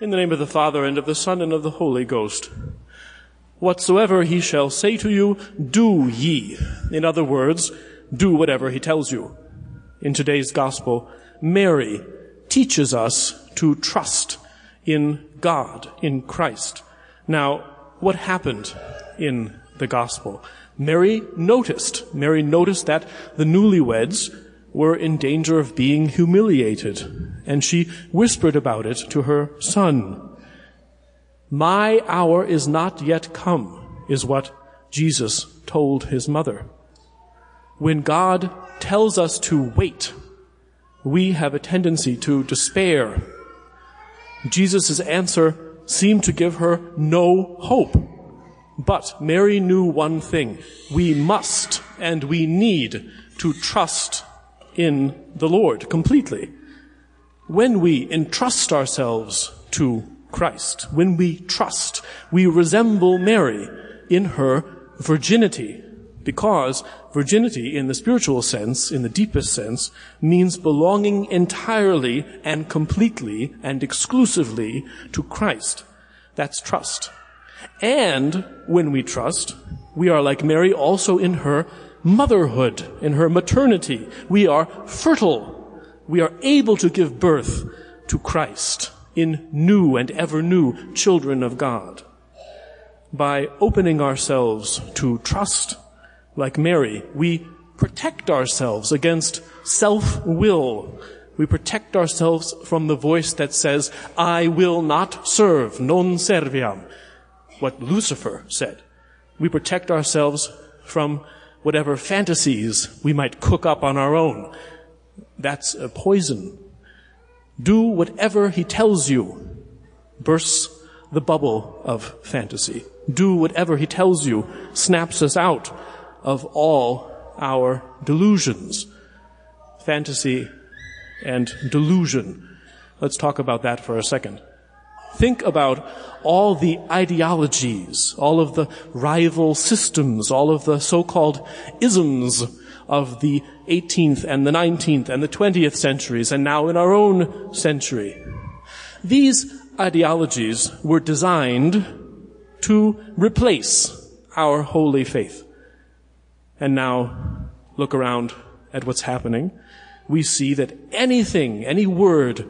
In the name of the Father, and of the Son, and of the Holy Ghost. Whatsoever he shall say to you, do ye. In other words, do whatever he tells you. In today's gospel, Mary teaches us to trust in God, in Christ. Now, what happened in the gospel? Mary noticed. Mary noticed that the newlyweds were in danger of being humiliated, and she whispered about it to her son. My hour is not yet come, is what Jesus told his mother. When God tells us to wait, we have a tendency to despair. Jesus' answer seemed to give her no hope. But Mary knew one thing. We must and we need to trust in the Lord completely. When we entrust ourselves to Christ, when we trust, we resemble Mary in her virginity, because virginity in the spiritual sense, in the deepest sense, means belonging entirely and completely and exclusively to Christ. That's trust. And when we trust, we are like Mary also in her motherhood, in her maternity. We are fertile. We are able to give birth to Christ in new and ever new children of God. By opening ourselves to trust, like Mary, we protect ourselves against self-will. We protect ourselves from the voice that says, I will not serve, non serviam. What Lucifer said. We protect ourselves from whatever fantasies we might cook up on our own. That's a poison. Do whatever he tells you. Bursts the bubble of fantasy. Do whatever he tells you. Snaps us out of all our delusions. Fantasy and delusion. Let's talk about that for a second. Think about all the ideologies, all of the rival systems, all of the so-called isms of the 18th and the 19th and the 20th centuries, and now in our own century. These ideologies were designed to replace our holy faith. And now look around at what's happening. We see that anything, any word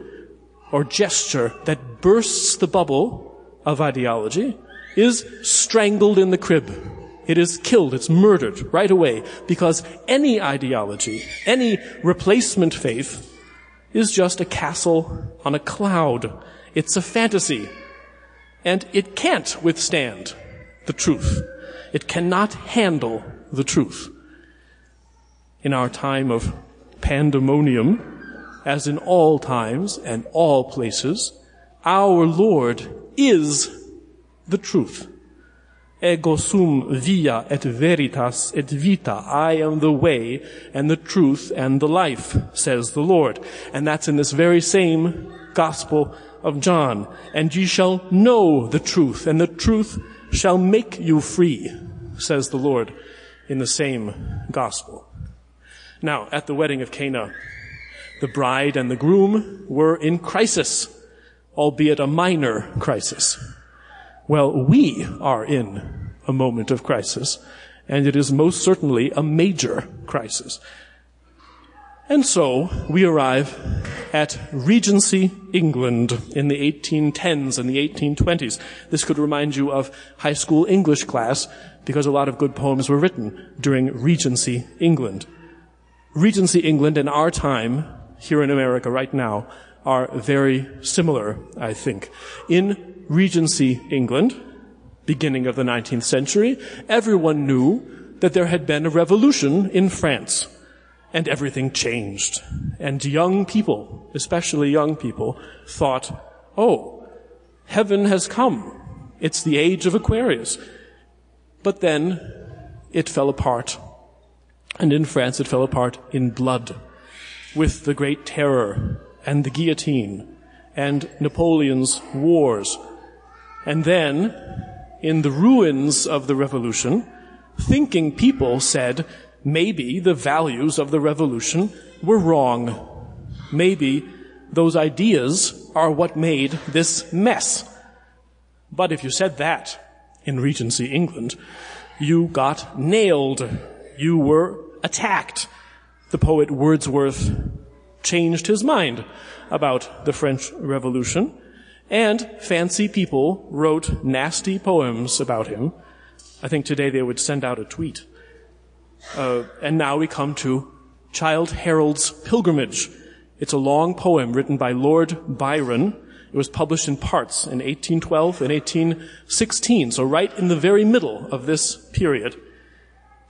or gesture that bursts the bubble of ideology is strangled in the crib. It is killed, it's murdered right away because any ideology, any replacement faith is just a castle on a cloud. It's a fantasy. And it can't withstand the truth. It cannot handle the truth. In our time of pandemonium, as in all times and all places, our Lord is the truth. Ego sum via et veritas et vita. I am the way and the truth and the life, says the Lord. And that's in this very same gospel of John. And ye shall know the truth, and the truth shall make you free, says the Lord in the same gospel. Now, at the wedding of Cana, the bride and the groom were in crisis albeit a minor crisis. Well, we are in a moment of crisis, and it is most certainly a major crisis. And so we arrive at Regency England in the 1810s and the 1820s. This could remind you of high school English class because a lot of good poems were written during Regency England. Regency England in our time, here in America right now, are very similar, I think. In Regency England, beginning of the 19th century, everyone knew that there had been a revolution in France and everything changed. And young people, especially young people, thought, oh, heaven has come. It's the age of Aquarius. But then it fell apart. And in France it fell apart in blood with the great terror and the guillotine and Napoleon's wars. And then, in the ruins of the revolution, thinking people said maybe the values of the revolution were wrong. Maybe Those ideas are what made this mess. But if you said that in Regency England, you got nailed. You were attacked. The poet Wordsworth changed his mind about the French Revolution, and fancy people wrote nasty poems about him. I think today they would send out a tweet. Uh, and now we come to Childe Harold's Pilgrimage. It's a long poem written by Lord Byron. It was published in parts in 1812 and 1816, so right in the very middle of this period.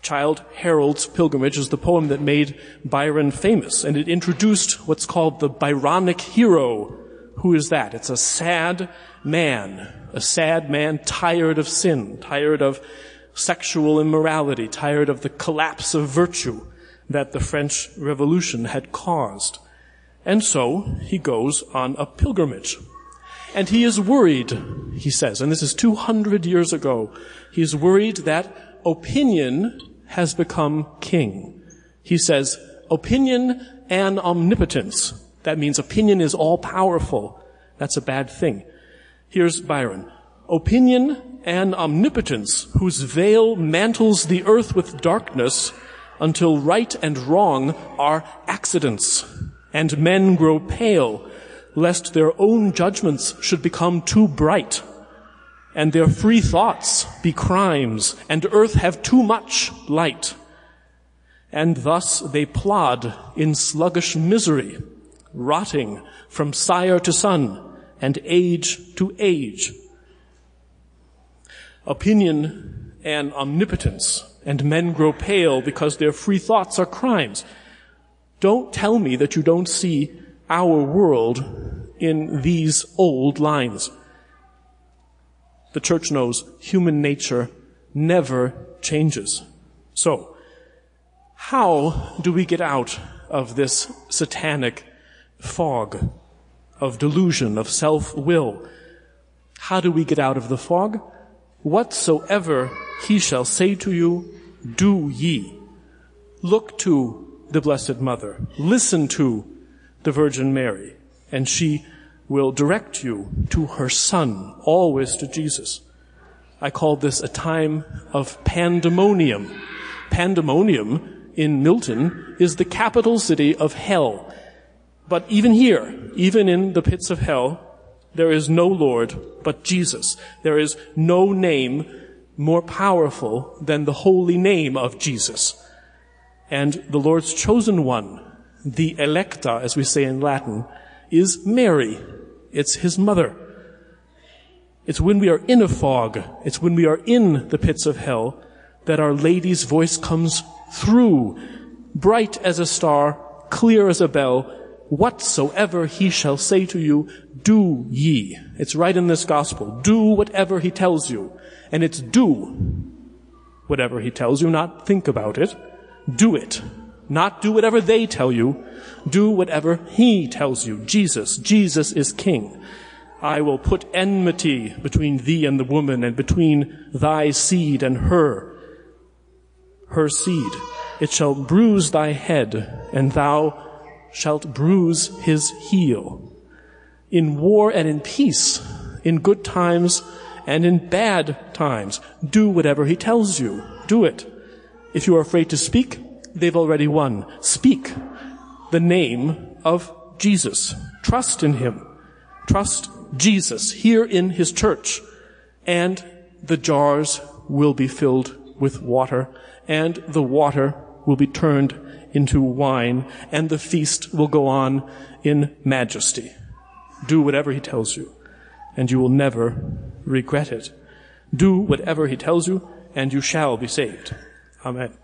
Childe Harold's Pilgrimage is the poem that made Byron famous, and it introduced what's called the Byronic hero. Who is that? It's a sad man, a sad man tired of sin, tired of sexual immorality, tired of the collapse of virtue that the French Revolution had caused. And so he goes on a pilgrimage. And he is worried, he says, and this is 200 years ago, he is worried that opinion has become king. He says, opinion and omnipotence. That means opinion is all powerful. That's a bad thing. Here's Byron. Opinion and omnipotence, whose veil mantles the earth with darkness, until right and wrong are accidents, and men grow pale, lest their own judgments should become too bright, and their free thoughts be crimes, and earth have too much light. And thus they plod in sluggish misery, rotting from sire to son, and age to age. Opinion and omnipotence and men grow pale because their free thoughts are crimes. Don't tell me that you don't see our world in these old lines. The church knows human nature never changes. So, how do we get out of this satanic fog of delusion, of self-will? How do we get out of the fog? Whatsoever he shall say to you, do ye. Look to the Blessed Mother. Listen to the Virgin Mary. And she will direct you to her Son, always to Jesus. I call this a time of pandemonium. Pandemonium in Milton is the capital city of hell. But even here, even in the pits of hell, there is no Lord but Jesus. There is no name more powerful than the holy name of Jesus. And the Lord's chosen one, the electa, as we say in Latin, is Mary. It's his mother. It's when we are in a fog, it's when we are in the pits of hell, that Our Lady's voice comes through, bright as a star, clear as a bell, whatsoever he shall say to you, do ye. It's right in this gospel. Do whatever he tells you. And it's do whatever he tells you, not think about it. Do it. Not do whatever they tell you. Do whatever he tells you. Jesus. Jesus is king. I will put enmity between thee and the woman and between thy seed and her. Her seed. It shall bruise thy head and thou shalt bruise his heel. In war and in peace, in good times and in bad times, do whatever he tells you. Do it. If you are afraid to speak, they've already won. Speak the name of Jesus. Trust in him. Trust Jesus here in his church. And the jars will be filled with water, and the water will be turned into wine, and the feast will go on in majesty. Do whatever he tells you, and you will never regret it. Do whatever he tells you, and you shall be saved. Amen.